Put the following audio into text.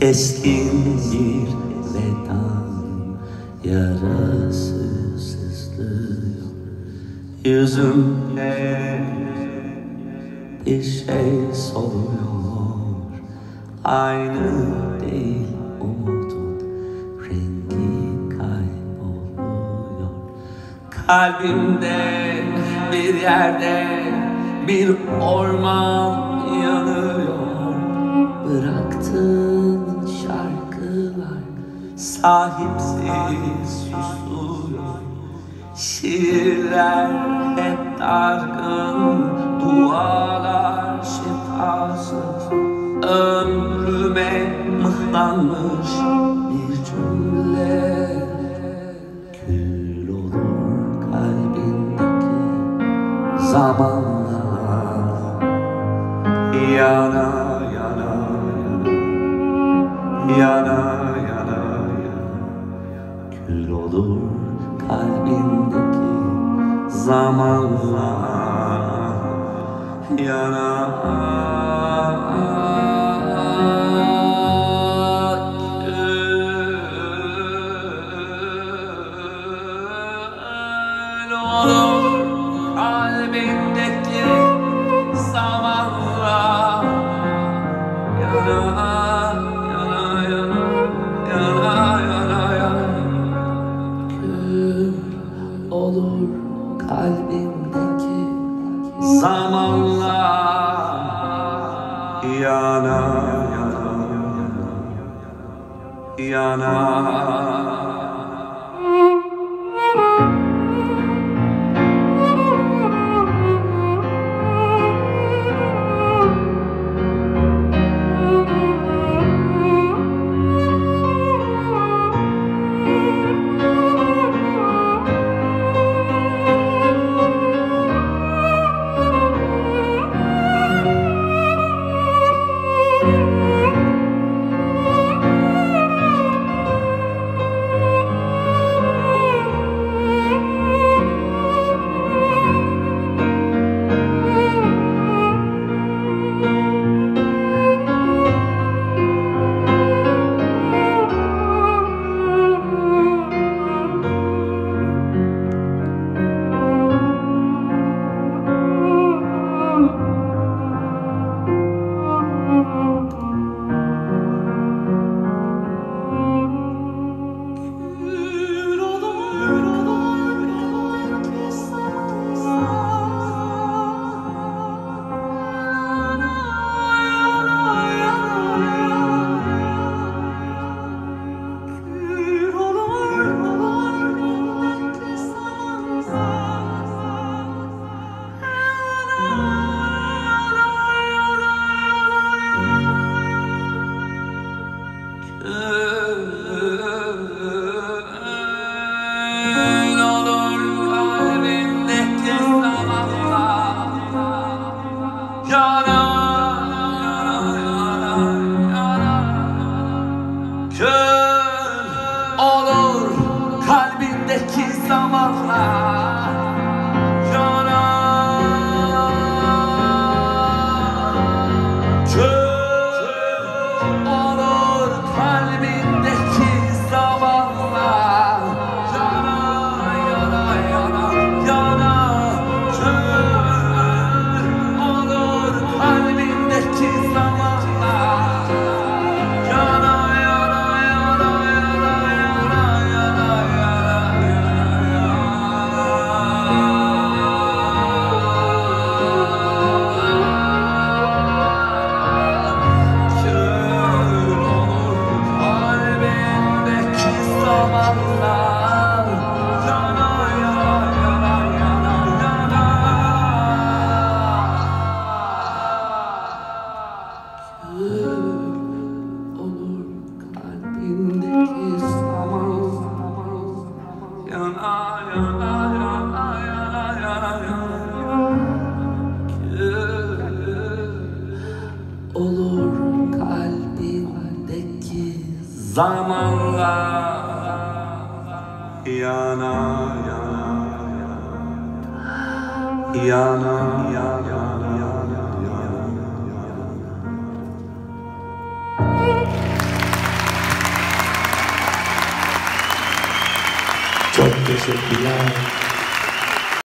Keskin bir vedan yarası sızlıyor. Yüzümde bir şey soluyor. Aynı değil umudun rengi kayboluyor. Kalbimde bir yerde bir orman yanıyor sahipsiz susuyor Şiirler hep dargın, dualar şifasız. Ömrüme mıhlanmış bir cümle. Kül olur kalbindeki zamanla yana yana Yana. Yana kalbindeki zamanla Yana zamanla Yana yana yana olur kalbindeki zamanlar Yana yana yana yana yana. Yana Kül olur kalbindeki zamanla yana yana yana. Yana yana es el pilar.